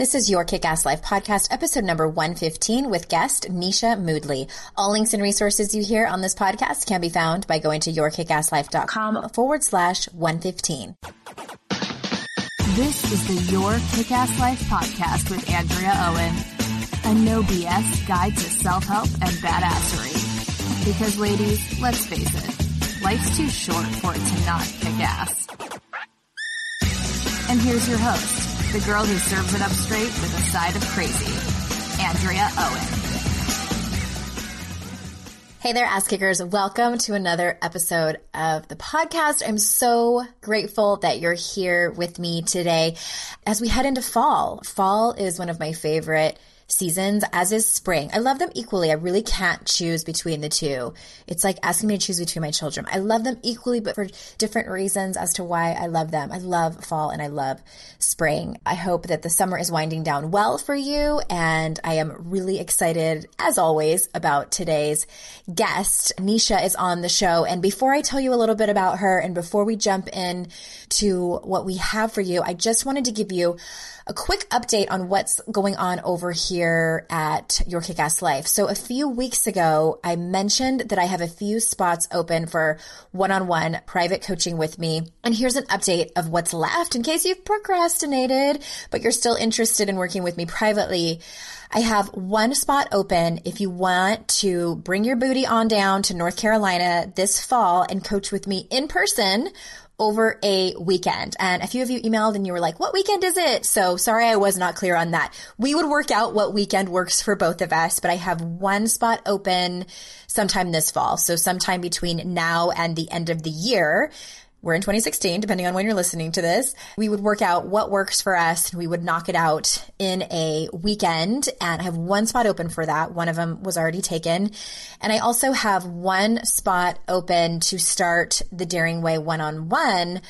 This is your Kick Ass Life podcast, episode number 115 with guest Nisha Moodley. All links and resources you hear on this podcast can be found by going to yourkickasslife.com forward slash 115. This is the Your Kick Ass Life podcast with Andrea Owen, a no BS guide to self help and badassery. Because, ladies, let's face it, life's too short for it to not kick ass. And here's your host the girl who serves it up straight with a side of crazy, Andrea Owen. Hey there, ass kickers. Welcome to another episode of the podcast. I'm so grateful that you're here with me today as we head into fall. Fall is one of my favorite seasons, as is spring. I love them equally. I really can't choose between the two. It's like asking me to choose between my children. I love them equally, but for different reasons as to why I love them. I love fall and I love spring. I hope that the summer is winding down well for you. And I am really excited, as always, about today's guest. Nisha is on the show. And before I tell you a little bit about her and before we jump in to what we have for you, I just wanted to give you a quick update on what's going on over here at Your Kick-Ass Life. So a few weeks ago, I mentioned that I have a few spots open for one-on-one private coaching with me. And here's an update of what's left in case you've procrastinated, but you're still interested in working with me privately. I have one spot open if you want to bring your booty on down to North Carolina this fall and coach with me in person over a weekend. And a few of you emailed and you were like, what weekend is it? So sorry I was not clear on that. We would work out what weekend works for both of us, but I have one spot open sometime this fall. So sometime between now and the end of the year we're in 2016, depending on when you're listening to this. We would work out what works for us and we would knock it out in a weekend. And I have one spot open for that. One of them was already taken. And I also have one spot open to start the Daring Way one on one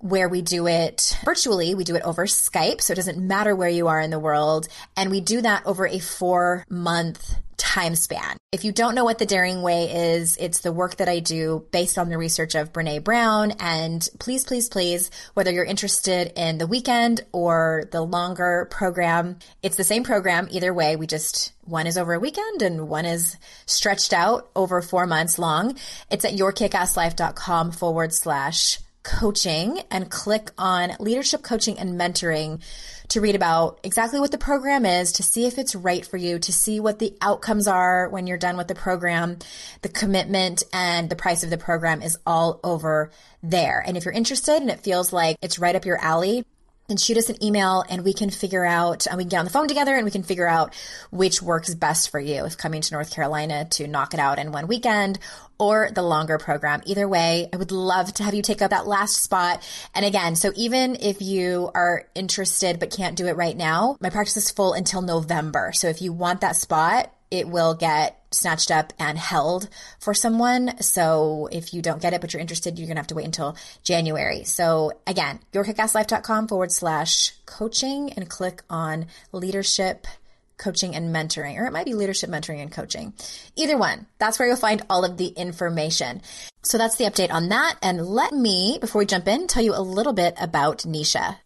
where we do it virtually. We do it over Skype. So it doesn't matter where you are in the world. And we do that over a four month time span. If you don't know what the Daring Way is, it's the work that I do based on the research of Brene Brown. And please, please, please, whether you're interested in the weekend or the longer program, it's the same program either way. We just, one is over a weekend and one is stretched out over four months long. It's at yourkickasslife.com forward slash coaching and click on leadership coaching and mentoring to read about exactly what the program is, to see if it's right for you, to see what the outcomes are when you're done with the program. The commitment and the price of the program is all over there. And if you're interested and it feels like it's right up your alley, and shoot us an email and we can figure out, and we can get on the phone together and we can figure out which works best for you if coming to North Carolina to knock it out in one weekend or the longer program. Either way, I would love to have you take up that last spot. And again, so even if you are interested but can't do it right now, my practice is full until November. So if you want that spot, it will get snatched up and held for someone. So if you don't get it, but you're interested, you're going to have to wait until January. So again, yourkickasslife.com forward slash coaching and click on leadership coaching and mentoring, or it might be leadership mentoring and coaching. Either one, that's where you'll find all of the information. So that's the update on that. And let me, before we jump in, tell you a little bit about Nisha.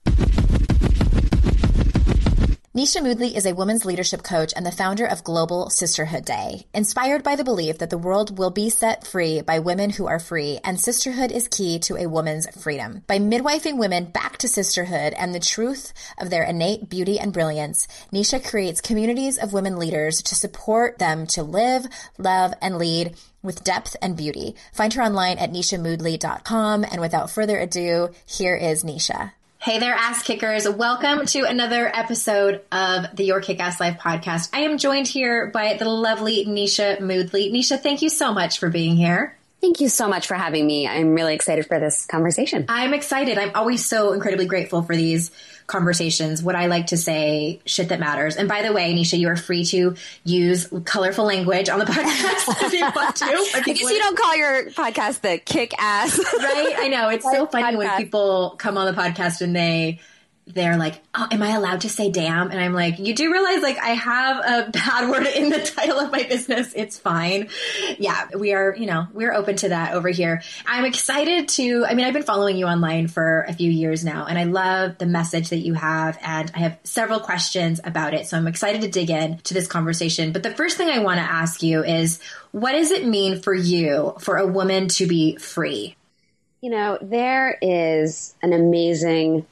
Nisha Moodley is a women's leadership coach and the founder of Global Sisterhood Day, inspired by the belief that the world will be set free by women who are free, and sisterhood is key to a woman's freedom. By midwifing women back to sisterhood and the truth of their innate beauty and brilliance, Nisha creates communities of women leaders to support them to live, love, and lead with depth and beauty. Find her online at nishamoodley.com. And without further ado, here is Nisha. Hey there, ass kickers. Welcome to another episode of the Your Kick Ass Life podcast. I am joined here by the lovely Nisha Moodley. Nisha, thank you so much for being here. Thank you so much for having me. I'm really excited for this conversation. I'm excited. I'm always so incredibly grateful for these conversations. What I like to say, shit that matters. And by the way, Nisha, you are free to use colorful language on the podcast if you want to. I guess you don't call your podcast the kick ass. right? I know. It's so funny podcast. when people come on the podcast and they they're like, "Oh, am I allowed to say damn?" And I'm like, "You do realize like I have a bad word in the title of my business. It's fine." Yeah, we are, you know, we're open to that over here. I'm excited to I mean, I've been following you online for a few years now, and I love the message that you have and I have several questions about it. So I'm excited to dig in to this conversation. But the first thing I want to ask you is, what does it mean for you for a woman to be free? You know, there is an amazing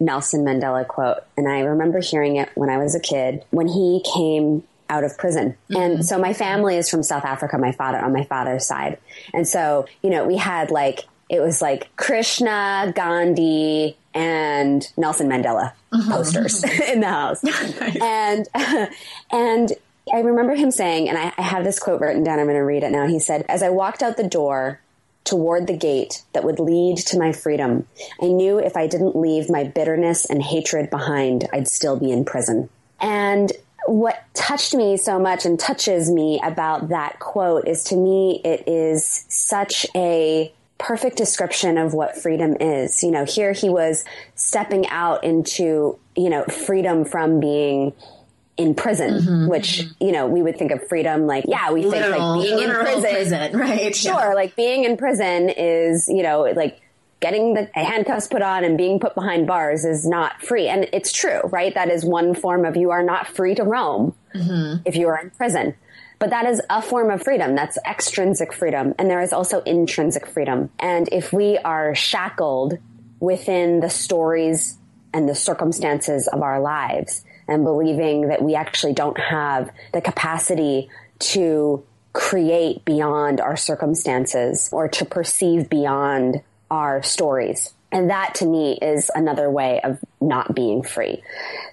Nelson Mandela quote. And I remember hearing it when I was a kid when he came out of prison. Mm-hmm. And so my family is from South Africa, my father on my father's side. And so, you know, we had like, it was like Krishna, Gandhi, and Nelson Mandela mm-hmm. posters in the house. nice. And, and I remember him saying, and I, I have this quote written down, I'm going to read it now. He said, As I walked out the door, toward the gate that would lead to my freedom. I knew if I didn't leave my bitterness and hatred behind, I'd still be in prison. And what touched me so much and touches me about that quote is to me, it is such a perfect description of what freedom is. You know, here he was stepping out into, you know, freedom from being in prison, mm-hmm, which, mm-hmm. you know, we would think of freedom like, yeah, we think like being in prison, prison, right? Sure. Yeah. Like being in prison is, you know, like getting the handcuffs put on and being put behind bars is not free. And it's true, right? That is one form of you are not free to roam mm-hmm. if you are in prison. But that is a form of freedom. That's extrinsic freedom. And there is also intrinsic freedom. And if we are shackled within the stories and the circumstances of our lives, and believing that we actually don't have the capacity to create beyond our circumstances or to perceive beyond our stories. And that to me is another way of not being free.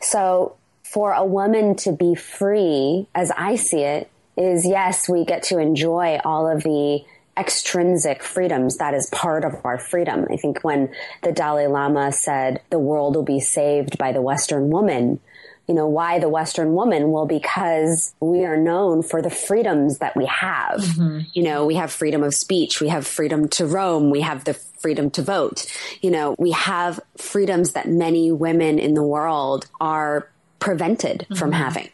So for a woman to be free, as I see it, is yes, we get to enjoy all of the extrinsic freedoms that is part of our freedom. I think when the Dalai Lama said the world will be saved by the Western woman, you know, why the Western woman? Well, because we are known for the freedoms that we have. Mm-hmm. You know, we have freedom of speech. We have freedom to roam. We have the freedom to vote. You know, we have freedoms that many women in the world are prevented mm-hmm. from having.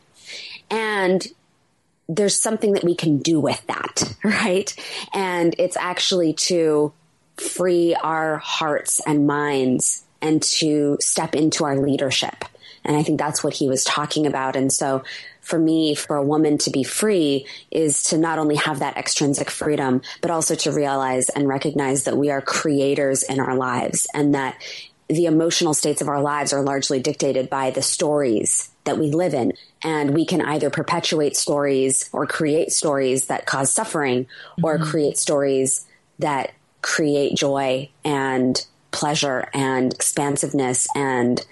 And there's something that we can do with that, right? And it's actually to free our hearts and minds and to step into our leadership and I think that's what he was talking about. And so for me, for a woman to be free is to not only have that extrinsic freedom, but also to realize and recognize that we are creators in our lives and that the emotional states of our lives are largely dictated by the stories that we live in. And we can either perpetuate stories or create stories that cause suffering mm-hmm. or create stories that create joy and pleasure and expansiveness and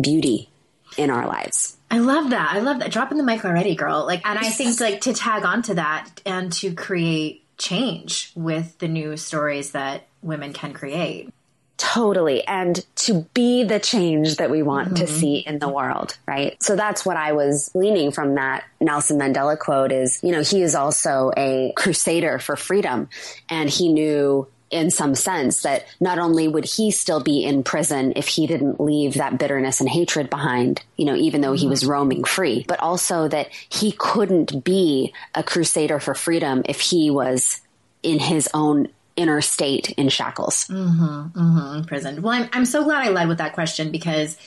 beauty in our lives. I love that. I love that. Dropping the mic already, girl. Like, and I think like to tag onto that and to create change with the new stories that women can create. Totally. And to be the change that we want mm-hmm. to see in the world, right? So that's what I was leaning from that Nelson Mandela quote is, you know, he is also a crusader for freedom and he knew in some sense that not only would he still be in prison if he didn't leave that bitterness and hatred behind, you know, even though he was mm-hmm. roaming free, but also that he couldn't be a crusader for freedom if he was in his own inner state in shackles. Mm-hmm, mm-hmm, prison. Well, I'm, I'm so glad I led with that question because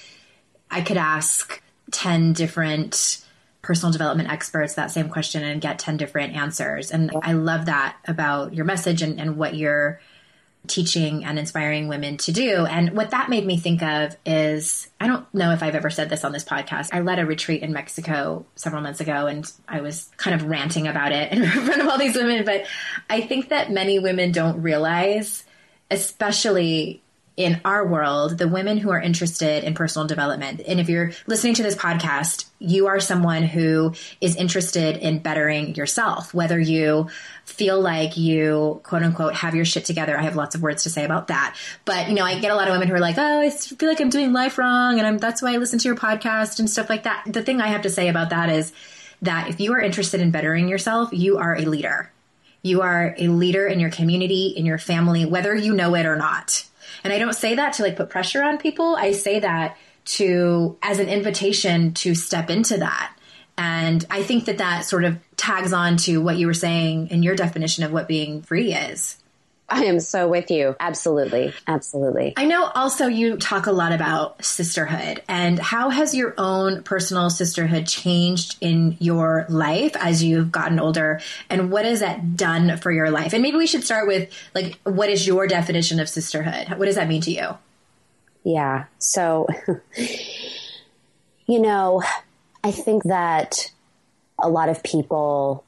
I could ask 10 different personal development experts that same question and get 10 different answers. And I love that about your message and, and what you're teaching and inspiring women to do. And what that made me think of is I don't know if I've ever said this on this podcast. I led a retreat in Mexico several months ago and I was kind of ranting about it in front of all these women. But I think that many women don't realize, especially in our world, the women who are interested in personal development. And if you're listening to this podcast, you are someone who is interested in bettering yourself, whether you feel like you quote unquote have your shit together. I have lots of words to say about that. But, you know, I get a lot of women who are like, oh, I feel like I'm doing life wrong. And I'm, that's why I listen to your podcast and stuff like that. The thing I have to say about that is that if you are interested in bettering yourself, you are a leader. You are a leader in your community, in your family, whether you know it or not and I don't say that to like put pressure on people. I say that to as an invitation to step into that. And I think that that sort of tags on to what you were saying in your definition of what being free is. I am so with you. Absolutely. Absolutely. I know also you talk a lot about sisterhood and how has your own personal sisterhood changed in your life as you've gotten older and what has that done for your life? And maybe we should start with like what is your definition of sisterhood? What does that mean to you? Yeah. So you know, I think that a lot of people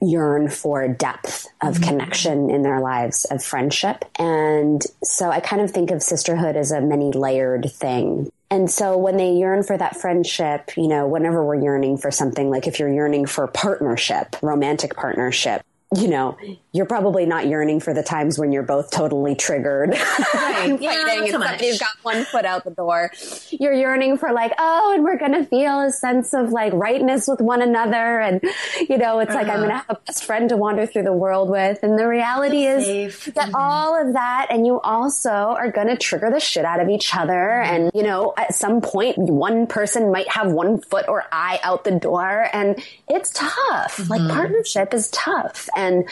yearn for depth of mm-hmm. connection in their lives, of friendship. And so I kind of think of sisterhood as a many layered thing. And so when they yearn for that friendship, you know, whenever we're yearning for something, like if you're yearning for partnership, romantic partnership, you know, you're probably not yearning for the times when you're both totally triggered, right. yeah, fighting, and so somebody's got one foot out the door. You're yearning for like, oh, and we're gonna feel a sense of like rightness with one another, and you know, it's uh-huh. like I'm gonna uh-huh. have a best friend to wander through the world with. And the reality is, safe. get mm-hmm. all of that, and you also are gonna trigger the shit out of each other. Mm-hmm. And you know, at some point, one person might have one foot or eye out the door, and it's tough. Mm-hmm. Like partnership is tough and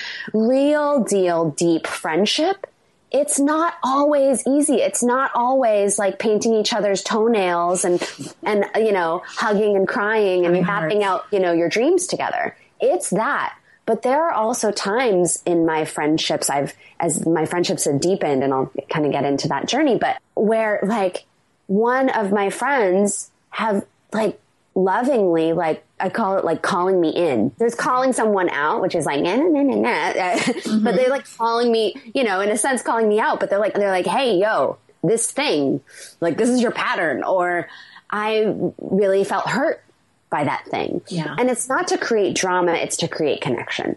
real deal deep friendship, it's not always easy. It's not always like painting each other's toenails and, and, you know, hugging and crying and mapping out, you know, your dreams together. It's that. But there are also times in my friendships, I've, as my friendships have deepened, and I'll kind of get into that journey, but where like one of my friends have like lovingly like I call it like calling me in. There's calling someone out, which is like nah, nah, nah, nah. Mm-hmm. but they're like calling me, you know, in a sense calling me out, but they're like they're like, "Hey, yo, this thing, like this is your pattern," or I really felt hurt by that thing. Yeah. And it's not to create drama, it's to create connection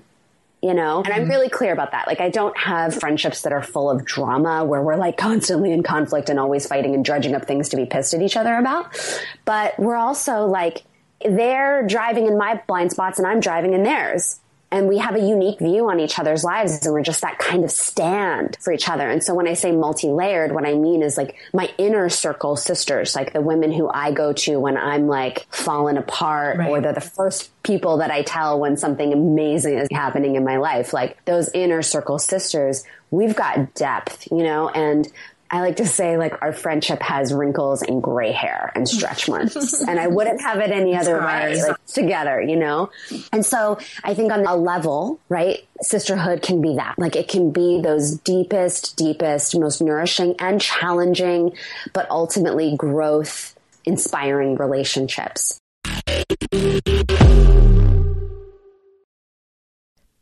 you know? And I'm mm-hmm. really clear about that. Like, I don't have friendships that are full of drama where we're like constantly in conflict and always fighting and dredging up things to be pissed at each other about. But we're also like, they're driving in my blind spots and I'm driving in theirs and we have a unique view on each other's lives and we're just that kind of stand for each other. And so when I say multi-layered, what I mean is like my inner circle sisters, like the women who I go to when I'm like fallen apart right. or they're the first people that I tell when something amazing is happening in my life. Like those inner circle sisters, we've got depth, you know, and I like to say like our friendship has wrinkles and gray hair and stretch marks and I wouldn't have it any other way like together, you know? And so I think on a level, right? Sisterhood can be that. Like it can be those deepest, deepest, most nourishing and challenging, but ultimately growth inspiring relationships.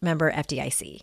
member FDIC.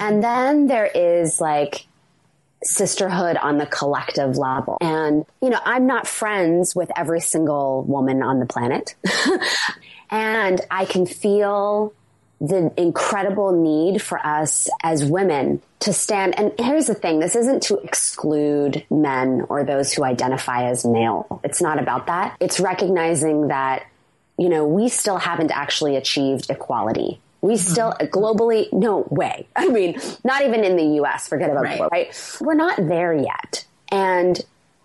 And then there is like sisterhood on the collective level. And, you know, I'm not friends with every single woman on the planet. and I can feel the incredible need for us as women to stand. And here's the thing this isn't to exclude men or those who identify as male. It's not about that. It's recognizing that you know, we still haven't actually achieved equality. We mm-hmm. still globally, no way. I mean, not even in the US, forget about right. Right? We're not there yet. And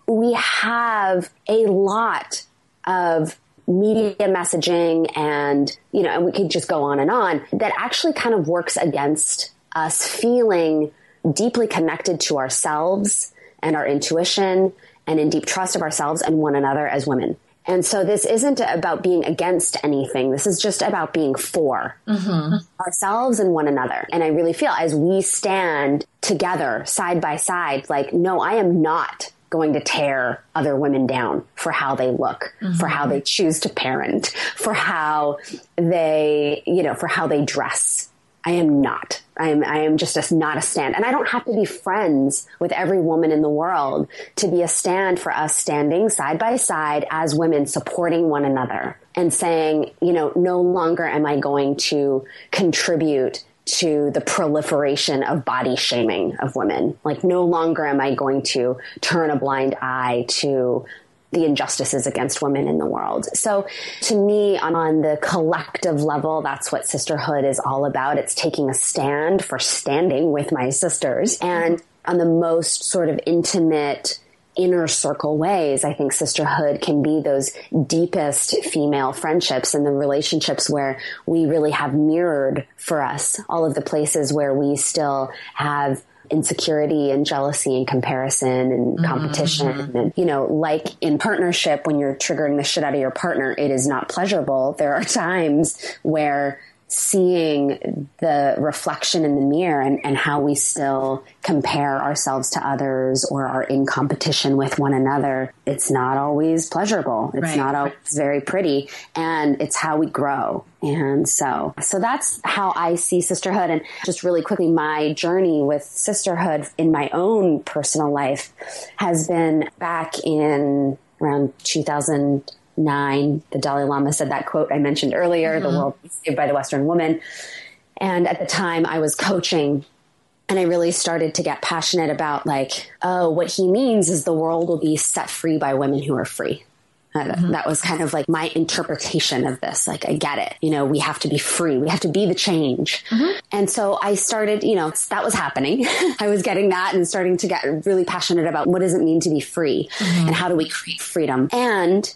we have a lot of media messaging and, you know, and we could just go on and on that actually kind of works against us feeling deeply connected to ourselves and our intuition and in deep trust of ourselves and one another as women. And so this isn't about being against anything. This is just about being for mm-hmm. ourselves and one another. And I really feel as we stand together side by side, like, no, I am not going to tear other women down for how they look, mm-hmm. for how they choose to parent, for how they, you know, for how they dress. I am not. I am, I am just a, not a stand. And I don't have to be friends with every woman in the world to be a stand for us standing side by side as women supporting one another and saying, you know, no longer am I going to contribute to the proliferation of body shaming of women. Like no longer am I going to turn a blind eye to the injustices against women in the world. So to me, on the collective level, that's what sisterhood is all about. It's taking a stand for standing with my sisters. And on the most sort of intimate, inner circle ways, I think sisterhood can be those deepest female friendships and the relationships where we really have mirrored for us all of the places where we still have insecurity and jealousy and comparison and mm-hmm. competition. Mm-hmm. And, you know, like in partnership, when you're triggering the shit out of your partner, it is not pleasurable. There are times where seeing the reflection in the mirror and, and how we still compare ourselves to others or are in competition with one another, it's not always pleasurable. It's right. not always very pretty. And it's how we grow. And so, so that's how I see sisterhood. And just really quickly, my journey with sisterhood in my own personal life has been back in around 2000 nine, the Dalai Lama said that quote I mentioned earlier, mm-hmm. the world saved by the Western woman. And at the time I was coaching and I really started to get passionate about like, oh, what he means is the world will be set free by women who are free. Uh, mm-hmm. That was kind of like my interpretation of this. Like, I get it. You know, we have to be free. We have to be the change. Mm-hmm. And so I started, you know, that was happening. I was getting that and starting to get really passionate about what does it mean to be free mm-hmm. and how do we create freedom. And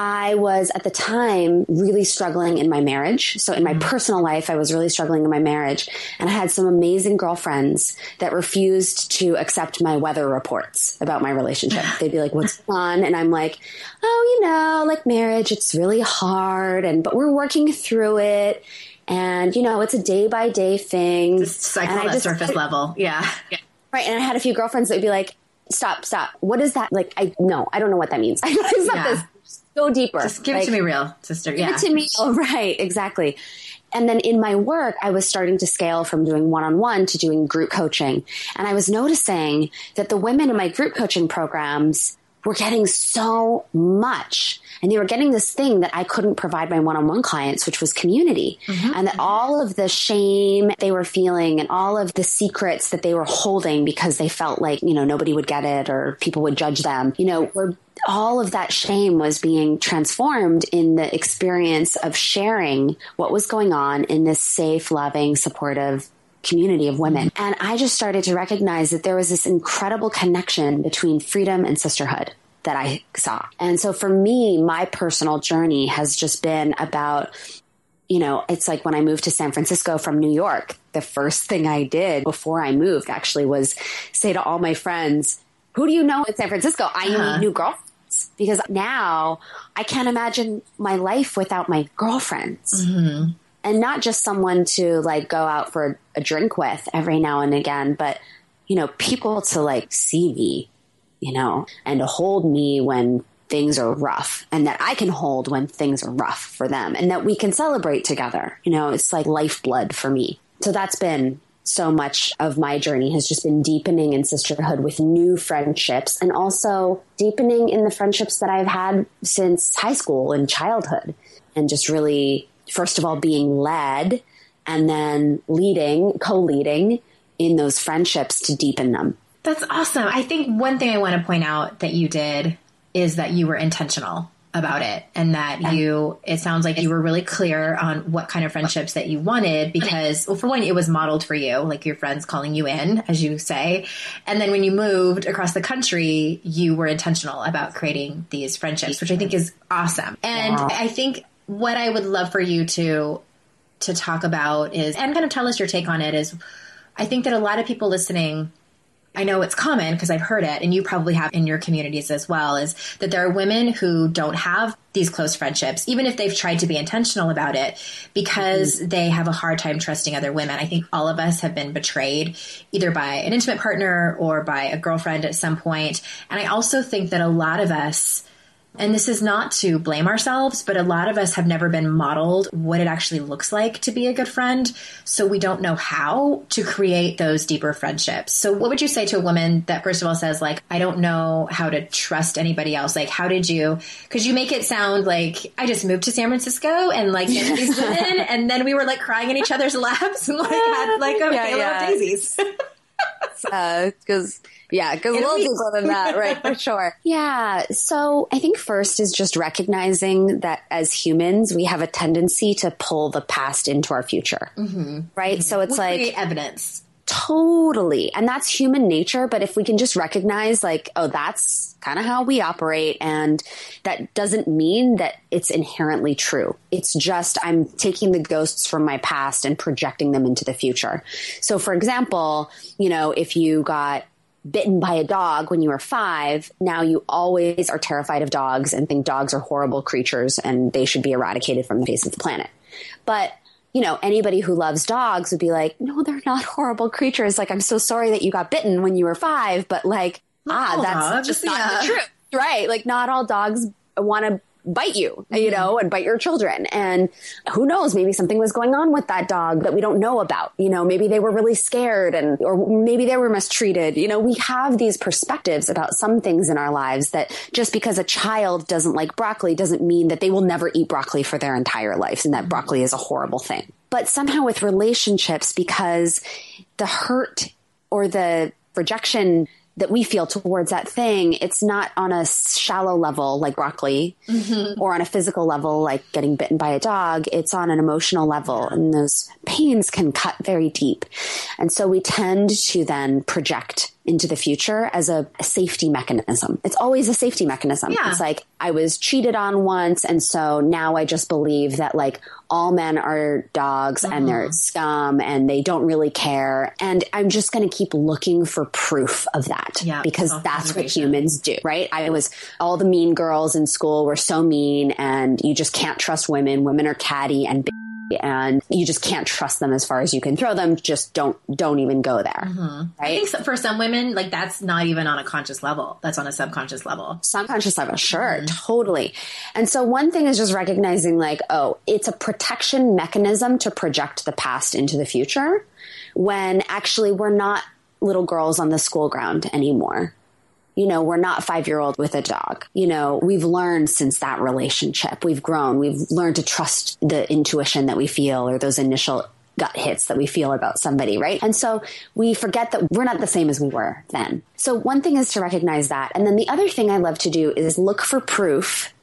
I was at the time really struggling in my marriage. So in my mm-hmm. personal life, I was really struggling in my marriage. And I had some amazing girlfriends that refused to accept my weather reports about my relationship. They'd be like, what's on? And I'm like, oh, you know, like marriage, it's really hard. And, but we're working through it. And, you know, it's a day by day thing. Just cycle And I just- surface level. Yeah. Right. And I had a few girlfriends that would be like, stop, stop. What is that? Like, I, no, I don't know what that means. I it's not Yeah. this. Go deeper. Just give it to me real, sister. Give Yeah. it to me. Oh, right. Exactly. And then in my work, I was starting to scale from doing one on one to doing group coaching. And I was noticing that the women in my group coaching programs were getting so much. And they were getting this thing that I couldn't provide my one on one clients, which was community. Mm-hmm. And that all of the shame they were feeling and all of the secrets that they were holding because they felt like, you know, nobody would get it or people would judge them, you know, were all of that shame was being transformed in the experience of sharing what was going on in this safe, loving, supportive community of women. And I just started to recognize that there was this incredible connection between freedom and sisterhood that I saw. And so for me, my personal journey has just been about you know, it's like when I moved to San Francisco from New York, the first thing I did before I moved actually was say to all my friends, who do you know in San Francisco? I uh-huh. need new girlfriends because now I can't imagine my life without my girlfriends. Mm-hmm. And not just someone to like go out for a drink with every now and again, but you know, people to like see me, you know, and to hold me when things are rough and that I can hold when things are rough for them and that we can celebrate together. You know, it's like lifeblood for me. So that's been so much of my journey has just been deepening in sisterhood with new friendships and also deepening in the friendships that I've had since high school and childhood and just really, first of all, being led and then leading, co leading in those friendships to deepen them. That's awesome. I think one thing I want to point out that you did is that you were intentional about it and that you it sounds like you were really clear on what kind of friendships that you wanted because well for one it was modeled for you like your friends calling you in as you say. And then when you moved across the country you were intentional about creating these friendships which I think is awesome. And I think what I would love for you to to talk about is and kind of tell us your take on it is I think that a lot of people listening I know it's common because I've heard it, and you probably have in your communities as well, is that there are women who don't have these close friendships, even if they've tried to be intentional about it, because mm-hmm. they have a hard time trusting other women. I think all of us have been betrayed either by an intimate partner or by a girlfriend at some point. And I also think that a lot of us, and this is not to blame ourselves, but a lot of us have never been modeled what it actually looks like to be a good friend. So we don't know how to create those deeper friendships. So what would you say to a woman that first of all says like, I don't know how to trust anybody else? Like, how did you, cause you make it sound like I just moved to San Francisco and like these women and then we were like crying in each other's laps and like had like a Yeah, yeah. of daisies. because uh, yeah, because a little deeper than that, right? For sure. Yeah. So I think first is just recognizing that as humans, we have a tendency to pull the past into our future, mm-hmm. right? Mm-hmm. So it's We like evidence. Totally. And that's human nature. But if we can just recognize, like, oh, that's kind of how we operate, and that doesn't mean that it's inherently true. It's just I'm taking the ghosts from my past and projecting them into the future. So, for example, you know, if you got bitten by a dog when you were five, now you always are terrified of dogs and think dogs are horrible creatures and they should be eradicated from the face of the planet. But you know, anybody who loves dogs would be like, no, they're not horrible creatures. Like, I'm so sorry that you got bitten when you were five, but like, ah, that's dogs, just not yeah. the truth. Right. Like, not all dogs want to bite you, you mm-hmm. know, and bite your children. And who knows, maybe something was going on with that dog that we don't know about. You know, maybe they were really scared and, or maybe they were mistreated. You know, we have these perspectives about some things in our lives that just because a child doesn't like broccoli doesn't mean that they will never eat broccoli for their entire lives and that mm-hmm. broccoli is a horrible thing. But somehow with relationships, because the hurt or the rejection that we feel towards that thing, it's not on a shallow level like broccoli mm-hmm. or on a physical level like getting bitten by a dog. It's on an emotional level and those pains can cut very deep. And so we tend to then project into the future as a, a safety mechanism. It's always a safety mechanism. Yeah. It's like I was cheated on once, and so now I just believe that like all men are dogs and they're Mm-hmm. scum and they don't really care. And I'm just going to keep looking for proof of that Yeah, because that's what humans do, right? I was all the mean girls in school were so mean, and you just can't trust women. Women are catty and. b- And you just can't trust them as far as you can throw them. Just don't, don't even go there. Mm-hmm. I Right? think so- for some women, like that's not even on a conscious level. That's on a subconscious level. subconscious level sure mm-hmm. totally and so one thing is just recognizing like oh it's a protection mechanism to project the past into the future when actually we're not little girls on the school ground anymore you know we're not five year old with a dog you know we've learned since that relationship we've grown we've learned to trust the intuition that we feel or those initial gut hits that we feel about somebody, right? And so we forget that we're not the same as we were then. So one thing is to recognize that. And then the other thing I love to do is look for proof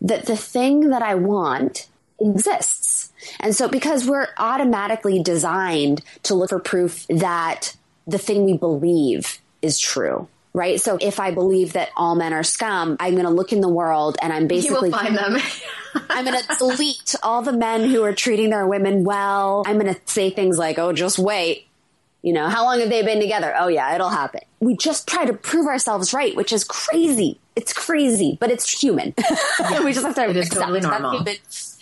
that the thing that I want exists. And so because we're automatically designed to look for proof that the thing we believe is true. Right. So if I believe that all men are scum, I'm going to look in the world and I'm You basically will find them. I'm going to delete all the men who are treating their women well. I'm going to say things like, oh, just wait. You know, how long have they been together? Oh, yeah, it'll happen. We just try to prove ourselves right, which is crazy. It's crazy, but it's human. we just have to it is totally normal. human.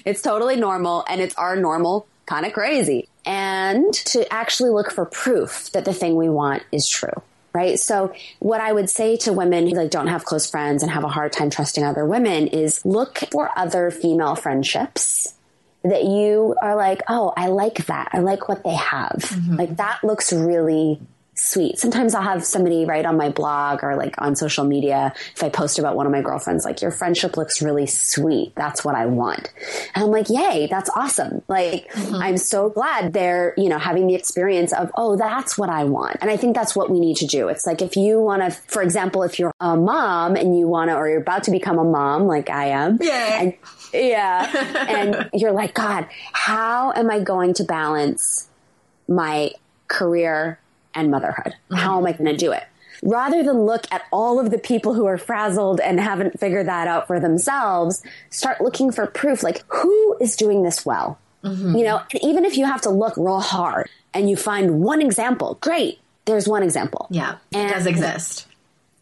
It's totally normal, and it's our normal kind of crazy. And to actually look for proof that the thing we want is true right? So what I would say to women who like don't have close friends and have a hard time trusting other women is look for other female friendships that you are like, "Oh, I like that. I like what they have." Mm-hmm. Like that looks really sweet. Sometimes I'll have somebody write on my blog or like on social media if I post about one of my girlfriends like your friendship looks really sweet. That's what I want. And I'm like, "Yay, that's awesome." Like mm-hmm. I'm so glad they're, you know, having the experience of, "Oh, that's what I want." And I think that's what we need to do. It's like if you want to for example, if you're a mom and you want to or you're about to become a mom like I am. And yeah. and you're like, God, how am I going to balance my career and motherhood? Mm-hmm. How am I going to do it? Rather than look at all of the people who are frazzled and haven't figured that out for themselves, start looking for proof like, who is doing this well? Mm-hmm. You know, and even if you have to look real hard and you find one example, great. There's one example. yeah, it And- does exist.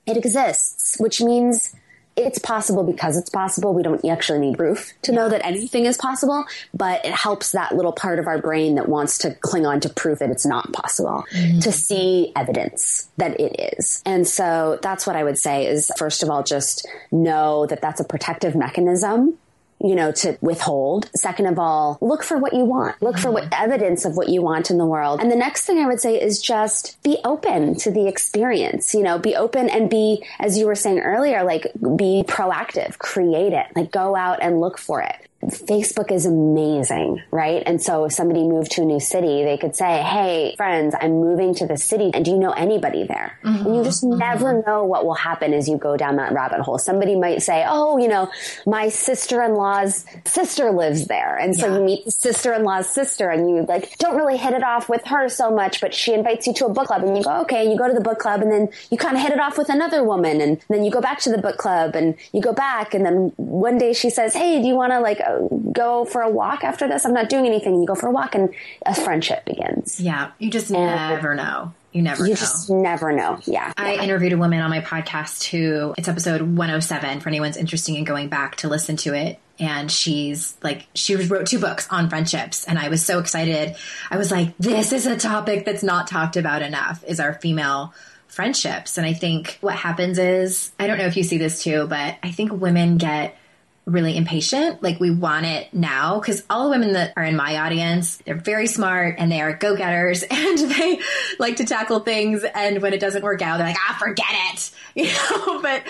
It exists, which means it's possible because it's possible. We don't actually need proof to know that anything is possible, but it helps that little part of our brain that wants to cling on to proof that it's not possible mm-hmm. to see evidence that it is. And so that's what I would say is first of all, just know that that's a protective mechanism you know, to withhold. Second of all, look for what you want. Look for what mm-hmm. evidence of what you want in the world. And the next thing I would say is just be open to the experience, you know, be open and be, as you were saying earlier, like be proactive, create it, like go out and look for it. Facebook is amazing, right? And so if somebody moved to a new city, they could say, Hey, friends, I'm moving to the city. And do you know anybody there? And you just mm-hmm. never mm-hmm. know what will happen as you go down that rabbit hole. Somebody might say, Oh, you know, my sister in law's sister lives there. And so Yeah. you meet the sister in law's sister and you like don't really hit it off with her so much, but she invites you to a book club and you go, Okay, and you go to the book club and then you kind of hit it off with another woman and then you go back to the book club and you go back and then one day she says, Hey, do you want to like uh, go for a walk after this? I'm not doing anything. You go for a walk and a friendship begins. Yeah, you just never know. You never You know. just never know. Yeah. I interviewed a woman on my podcast who it's episode 107 for anyone's interested in going back to listen to it. And she's like, she wrote two books on friendships. And I was so excited. I was like, this is a topic that's not talked about enough is our female friendships. And I think what happens is, I don't know if you see this too, but I think women get really impatient. Like we want it now because all the women that are in my audience, they're very smart and they are go getters and they like to tackle things. And when it doesn't work out, they're like, ah, forget it. You know, but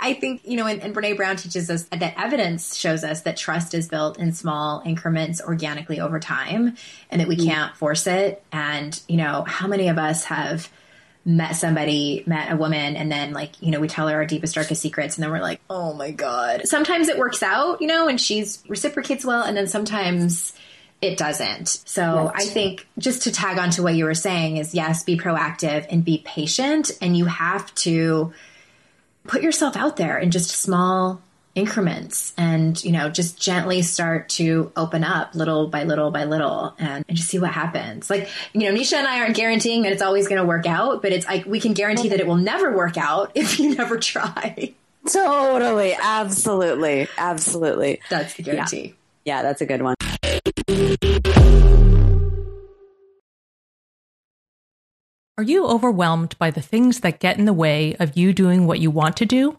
I think, you know, and, and Brene Brown teaches us that evidence shows us that trust is built in small increments organically over time and that we can't force it. And, you know, how many of us have met somebody, met a woman, and then like, you know, we tell her our deepest, darkest secrets, and then we're like, oh my God. Sometimes it works out, you know, and she's reciprocates well, and then sometimes it doesn't. So right. I think just to tag on to what you were saying is yes, be proactive and be patient. And you have to put yourself out there in just small increments and, you know, just gently start to open up little by little by little and, and just see what happens. Like, you know, Nisha and I aren't guaranteeing that it's always going to work out, but it's like we can guarantee that it will never work out if you never try. Totally. Absolutely. Absolutely. That's the guarantee. Yeah, yeah that's a good one. Are you overwhelmed by the things that get in the way of you doing what you want to do?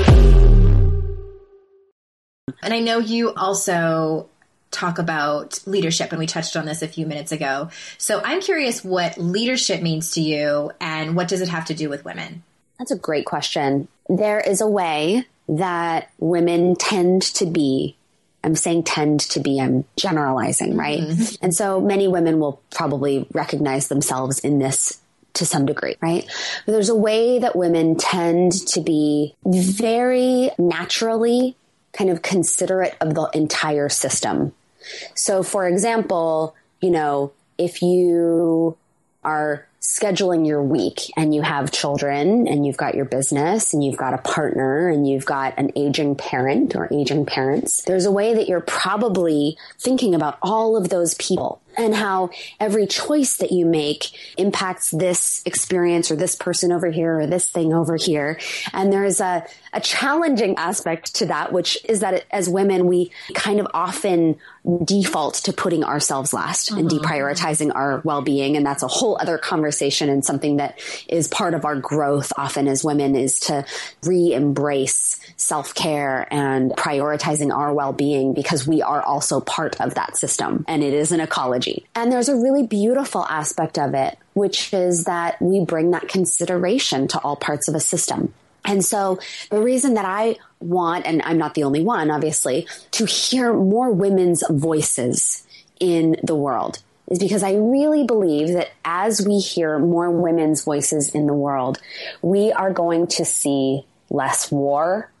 And I know you also talk about leadership, and we touched on this a few minutes ago. So I'm curious what leadership means to you and what does it have to do with women? That's a great question. There is a way that women tend to be. I'm saying tend to be, I'm generalizing, right? Mm-hmm. And so many women will probably recognize themselves in this to some degree, right? But there's a way that women tend to be very naturally kind of considerate of the entire system. So, for example, you know, if you are scheduling your week and you have children and you've got your business and you've got a partner and you've got an aging parent or aging parents, there's a way that you're probably thinking about all of those people and how every choice that you make impacts this experience or this person over here or this thing over here. And there's a, a challenging aspect to that, which is that as women, we kind of often default to putting ourselves last and mm-hmm. deprioritizing our well-being. And that's a whole other conversation and something that is part of our growth often as women is to re-embrace self-care and prioritizing our well-being because we are also part of that system. And it is an And there's a really beautiful aspect of it, which is that we bring that consideration to all parts of a system. And so the reason that I want, and I'm not the only one, obviously, to hear more women's voices in the world is because I really believe that as we hear more women's voices in the world, we are going to see less war,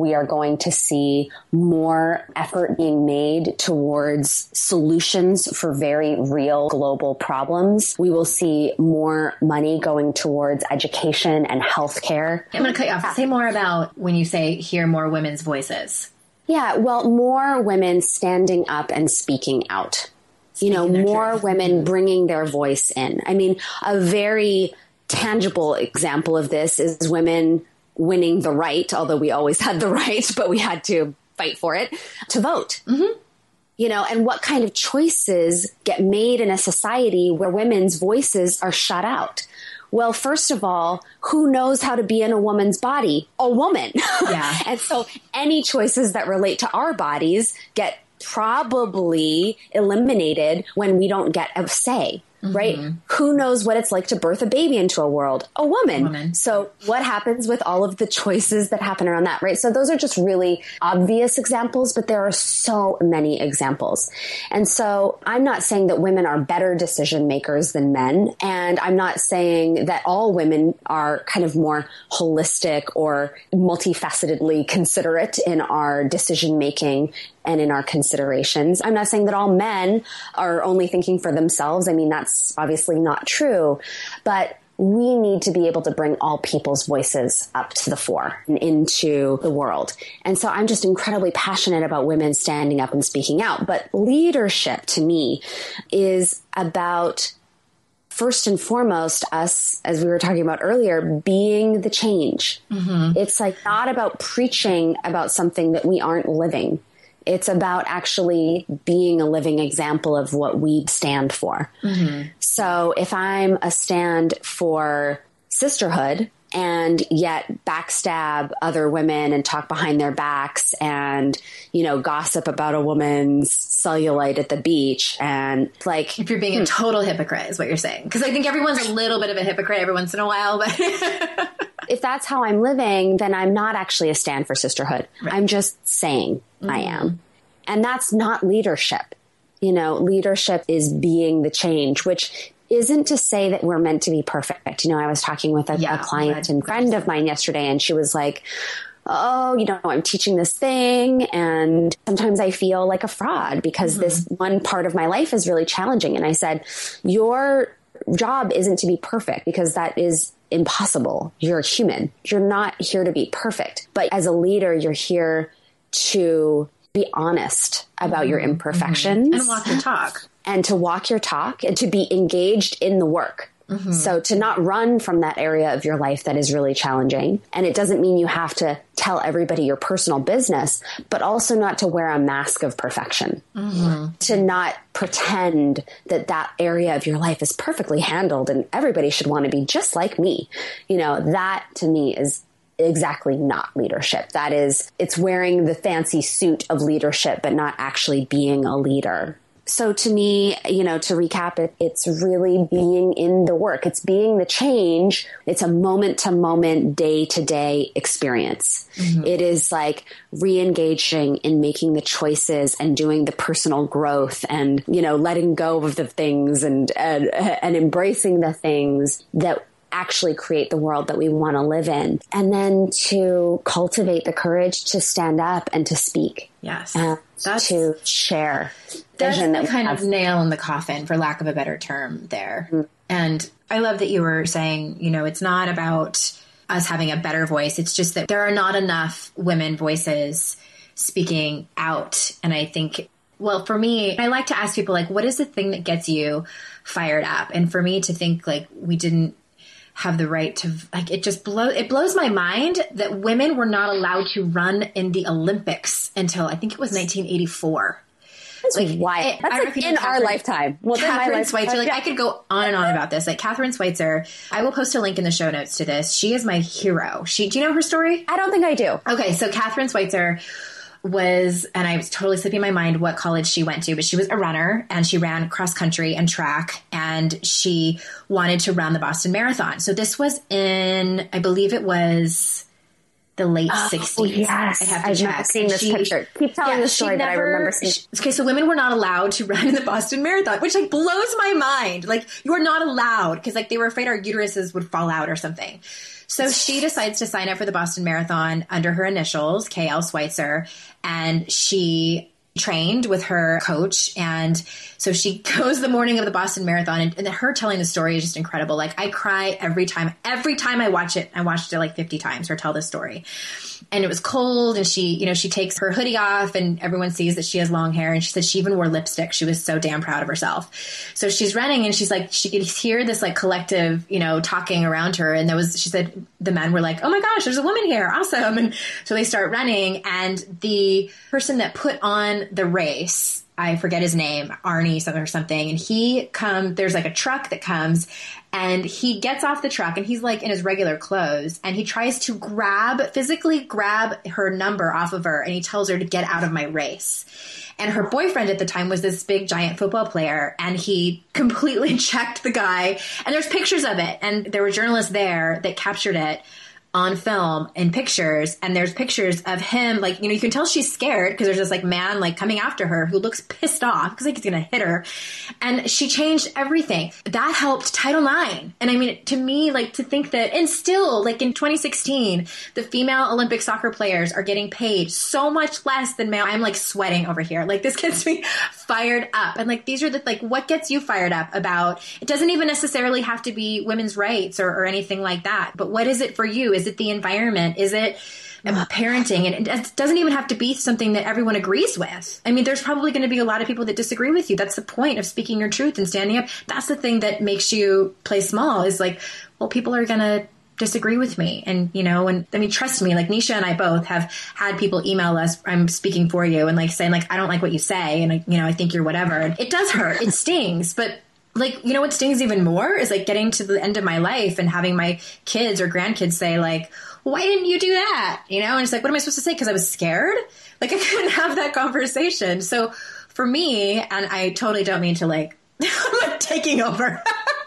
we are going to see more effort being made towards solutions for very real global problems. We will see more money going towards education and healthcare. I'm going to cut you off. Say more about when you say hear more women's voices. Yeah, well, more women standing up and speaking out. Speaking you know, more truth. women bringing their voice in. I mean, a very tangible example of this is women winning the right, although we always had the right, but we had to fight for it, to vote. Mm-hmm. You know, and what kind of choices get made in a society where women's voices are shut out? Well, first of all, who knows how to be in a woman's body? A woman. Yeah. and so any choices that relate to our bodies get probably eliminated when we don't get a say. Right? Mm-hmm. Who knows what it's like to birth a baby into a world? A woman. Woman. So, what happens with all of the choices that happen around that, right? So, those are just really obvious examples, but there are so many examples. And so, I'm not saying that women are better decision makers than men. And I'm not saying that all women are kind of more holistic or multifacetedly considerate in our decision making and in our considerations. I'm not saying that all men are only thinking for themselves. I mean, that's obviously not true, but we need to be able to bring all people's voices up to the fore and into the world. And so I'm just incredibly passionate about women standing up and speaking out. But leadership to me is about first and foremost us as we were talking about earlier being the change mm-hmm. it's like not about preaching about something that we aren't living it's about actually being a living example of what we stand for. Mm-hmm. So if i'm a stand for sisterhood and yet backstab other women and talk behind their backs and you know gossip about a woman's cellulite at the beach and like If you're being a hmm. total hypocrite, is what you're saying. Because I think everyone's a little bit of a hypocrite every once in a while, but if that's how I'm living, then I'm not actually a stand for sisterhood. I'm just saying I mm-hmm. am. And that's not leadership. You know, leadership is being the change, which isn't to say that we're meant to be perfect. You know, I was talking with a, Yeah, a client and friend of mine yesterday, and she was like, Oh, you know, I'm teaching this thing, and sometimes I feel like a fraud because this mm-hmm. one part of my life is really challenging. And I said, Your job isn't to be perfect because that is impossible. You're a human. You're not here to be perfect. But as a leader, you're here to be honest about your mm-hmm. Mm-hmm. imperfections and walk the talk. And to walk your talk and to be engaged in the work. Mm-hmm. So to not run from that area of your life that is really challenging. And it doesn't mean you have to tell everybody your personal business, but also not to wear a mask of perfection. Mm-hmm. To not pretend that that area of your life is perfectly handled and everybody should want to be just like me. You know, that to me is exactly not leadership. That is, it's wearing the fancy suit of leadership, but not actually being a leader. So to me, you know, to recap it, it's really being in the work. It's being the change. It's a moment to moment, day to day experience. Mm-hmm. It is like re-engaging in making the choices and doing the personal growth and, you know, letting go of the things and, and, and embracing the things that actually create the world that we want to live in. And then to cultivate the courage to stand up and to speak. Yes. That's- to share That's that kind of nail in the coffin, for lack of a better term, there. Mm-hmm. And I love that you were saying, you know, it's not about us having a better voice. It's just that there are not enough women voices speaking out. And I think, well, for me, I like to ask people, like, what is the thing that gets you fired up? And for me to think, like, we didn't have the right to like it just blow it blows my mind that women were not allowed to run in the Olympics until I think it was 1984. That's Like, I That's like in our lifetime. Well, Kathrine Switzer, like I could go on and on about this. Like Kathrine Switzer, I will post a link in the show notes to this. She is my hero. She, do you know her story? I don't think I do. Okay, so Kathrine Switzer was, and I was totally slipping my mind what college she went to, but she was a runner and she ran cross country and track and she wanted to run the Boston Marathon. So this was in, I believe it was the late 60s. Oh, yes. I have to I've check. never seen this picture. Keep telling the she story, but I remember seeing- she- Okay, so women were not allowed to run in the Boston Marathon, which like blows my mind. Like you are not allowed because like they were afraid our uteruses would fall out or something. So she decides to sign up for the Boston Marathon under her initials, KL Switzer, and she trained with her coach and so she goes the morning of the Boston Marathon and, and her telling the story is just incredible. Like I cry every time every time I watch it. I watched it like 50 times her tell this story and it was cold and she you know she takes her hoodie off and everyone sees that she has long hair and she said she even wore lipstick she was so damn proud of herself so she's running and she's like she could hear this like collective you know talking around her and there was she said the men were like oh my gosh there's a woman here awesome and so they start running and the person that put on the race. I forget his name, Arnie something or something. And he come, there's like a truck that comes and he gets off the truck and he's like in his regular clothes and he tries to grab, physically grab her number off of her and he tells her to get out of my race. And her boyfriend at the time was this big giant football player and he completely checked the guy. And there's pictures of it and there were journalists there that captured it on film in pictures and there's pictures of him like you know you can tell she's scared because there's this like man like coming after her who looks pissed off because like he's gonna hit her. And she changed everything. That helped title ix and i mean to me like to think that and still like in 2016 the female olympic soccer players are getting paid so much less than male. I'm like sweating over here. Like this gets me fired up. And like these are the like what gets you fired up about it doesn't even necessarily have to be women's rights or, or anything like that but what is it for you is it the environment? Is it um, parenting? And it doesn't even have to be something that everyone agrees with. I mean, there's probably going to be a lot of people that disagree with you. That's the point of speaking your truth and standing up. That's the thing that makes you play small is like, well, people are going to disagree with me and you know and i mean trust me like nisha and i both have had people email us i'm speaking for you and like saying like i don't like what you say and you know i think you're whatever and it does hurt it stings but like you know what stings even more is like getting to the end of my life and having my kids or grandkids say like why didn't you do that? You know and it's like what am i supposed to say? Because i was scared? Like i couldn't have that conversation. So for me and i totally don't mean to like taking over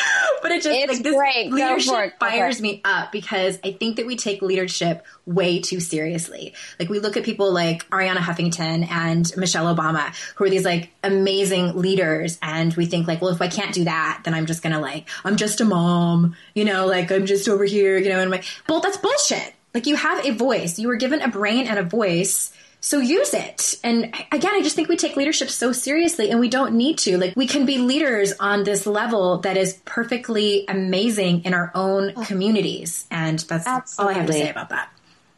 but it just It's like this great. Leadership it. Go for fires it. me up because I think that we take leadership way too seriously. Like we look at people like Arianna Huffington and Michelle Obama, who are these like amazing leaders, and we think like, well, if I can't do that, then I'm just gonna like, I'm just a mom, you know, like I'm just over here, you know, and I'm like, well, that's bullshit. Like you have a voice, you were given a brain and a voice. So use it. And again, I just think we take leadership so seriously and we don't need to. Like we can be leaders on this level that is perfectly amazing in our own oh. communities. And that's all I have to say about that.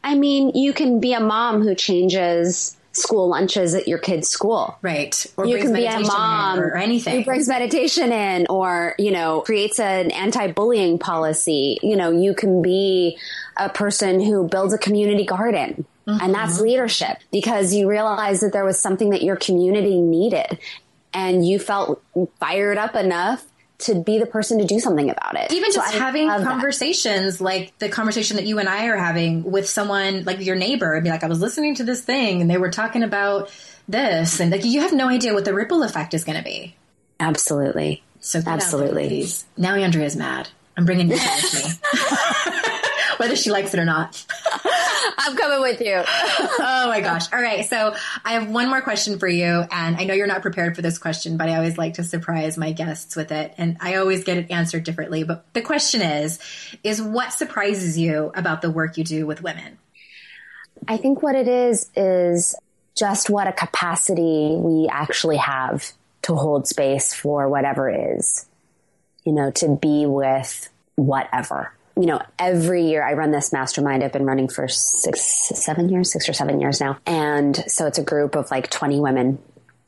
I mean, you can be a mom who changes school lunches at your kid's school. Right. Or you brings can be a meditation in mom or anything. who brings meditation in or you know creates an anti-bullying policy you know you can be a person who builds a community garden and that's mm-hmm. leadership because you realize that there was something that your community needed and you felt fired up enough to be the person to do something about it even just I having love that. conversations like the conversation that you and I are having with someone like your neighbor and be like, I was listening to this thing and they were talking about this and like you have no idea what the ripple effect is going to be. absolutely So there, Absolutely. ladies. Now Andrea's mad. I'm bringing you with me. Whether she likes it or not. i'm coming with you oh my gosh. All right. So I have one more question for you. And I know you're not prepared for this question, but I always like to surprise my guests with it. And I always get it answered differently. But the question is, is what surprises you about the work you do with women? I think what it is is just what a capacity we actually have to hold space for whatever is, you know, to be with whatever. You know, every year I run this mastermind. I've been running for six, seven years, six or seven years now. And so it's a group of like 20 women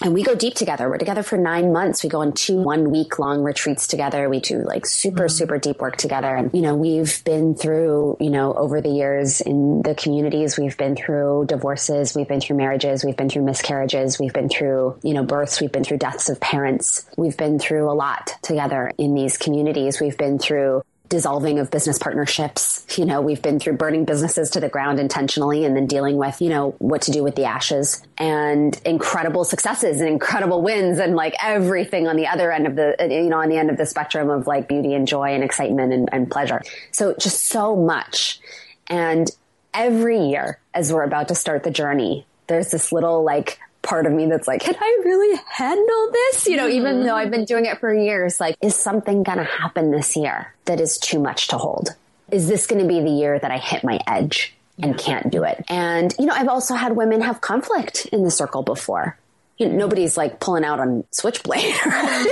and we go deep together. We're together for nine months. We go on two one week long retreats together. We do like super, mm-hmm. super deep work together. And, you know, we've been through, you know, over the years in the communities, we've been through divorces, we've been through marriages, we've been through miscarriages, we've been through, you know, births, we've been through deaths of parents. We've been through a lot together in these communities. We've been through dissolving of business partnerships. You know, we've been through burning businesses to the ground intentionally and then dealing with, you know, what to do with the ashes and incredible successes and incredible wins and like everything on the other end of the, you know, on the end of the spectrum of like beauty and joy and excitement and, and pleasure. So just so much. And every year as we're about to start the journey, there's this little like part of me that's like, can I really handle this? You know, even though I've been doing it for years, like, is something going to happen this year that is too much to hold? Is this going to be the year that I hit my edge and can't do it? And, you know, I've also had women have conflict in the circle before. You know, nobody's like pulling out on switchblade. anything.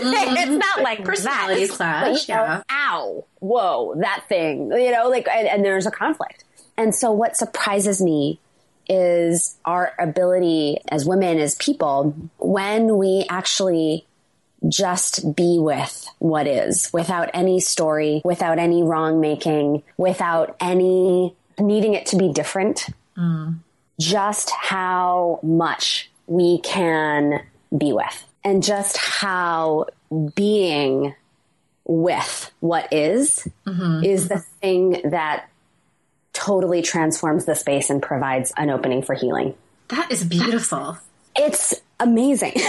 It's mm-hmm. not like personality that. clash, But, you know, yeah. Ow, whoa, that thing. You know, like, and, and there's a conflict. And so what surprises me is our ability as women, as people, when we actually just be with what is without any story, without any wrong making, without any needing it to be different. Mm. Just how much we can be with. And just how being with what is, mm-hmm. is the thing that totally transforms the space and provides an opening for healing. That is beautiful. It's amazing.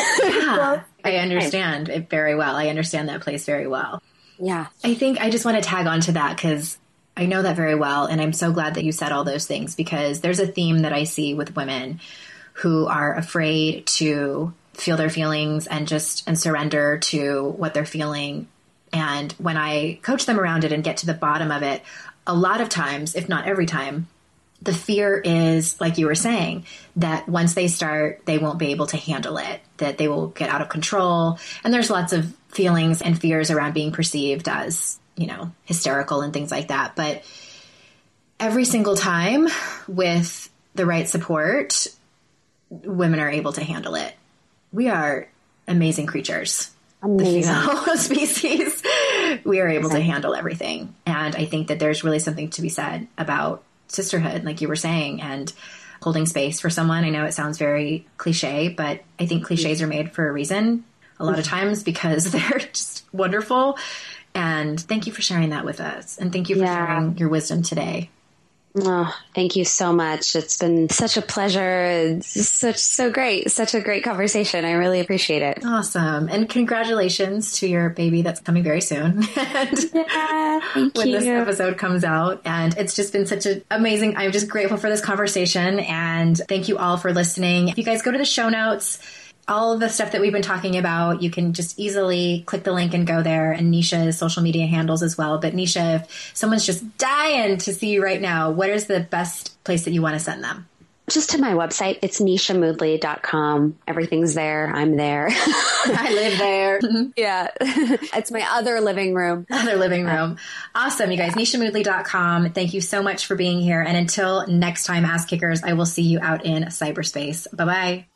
Yeah, I understand it very well. I understand that place very well. yeah. I think I just want to tag on to that because I know that very well. And I'm so glad that you said all those things because there's a theme that I see with women who are afraid to feel their feelings and just and surrender to what they're feeling. And when I coach them around it and get to the bottom of it, a lot of times, if not every time, the fear is like you were saying that once they start they won't be able to handle it that they will get out of control. And there's lots of feelings and fears around being perceived as you know hysterical and things like that. But every single time with the right support women are able to handle it. We are amazing creatures Amazing. the female species, we are able to handle everything. And I think that there's really something to be said about sisterhood, like you were saying, and holding space for someone. I know it sounds very cliche, but I think mm-hmm. cliches are made for a reason a lot of mm-hmm. times because they're just wonderful. And thank you for sharing that with us. And thank you for Yeah. sharing your wisdom today. Oh, thank you so much. It's been such a pleasure. It's such so great. Such a great conversation. I really appreciate it. Awesome. And congratulations to your baby that's coming very soon. and thank when this episode comes out. And it's just been such an amazing, I'm just grateful for this conversation. And thank you all for listening. If you guys go to the show notes, all of the stuff that we've been talking about, you can just easily click the link and go there and Nisha's social media handles as well. But Nisha, if someone's just dying to see you right now, what is the best place that you want to send them? Just to my website. It's nishamoodley.com. Everything's there. I'm there. I live there. yeah. it's my other living room. Other living room. Awesome, you guys. NishaMoodley.com. Thank you so much for being here. And until next time, ass kickers, I will see you out in cyberspace. Bye bye.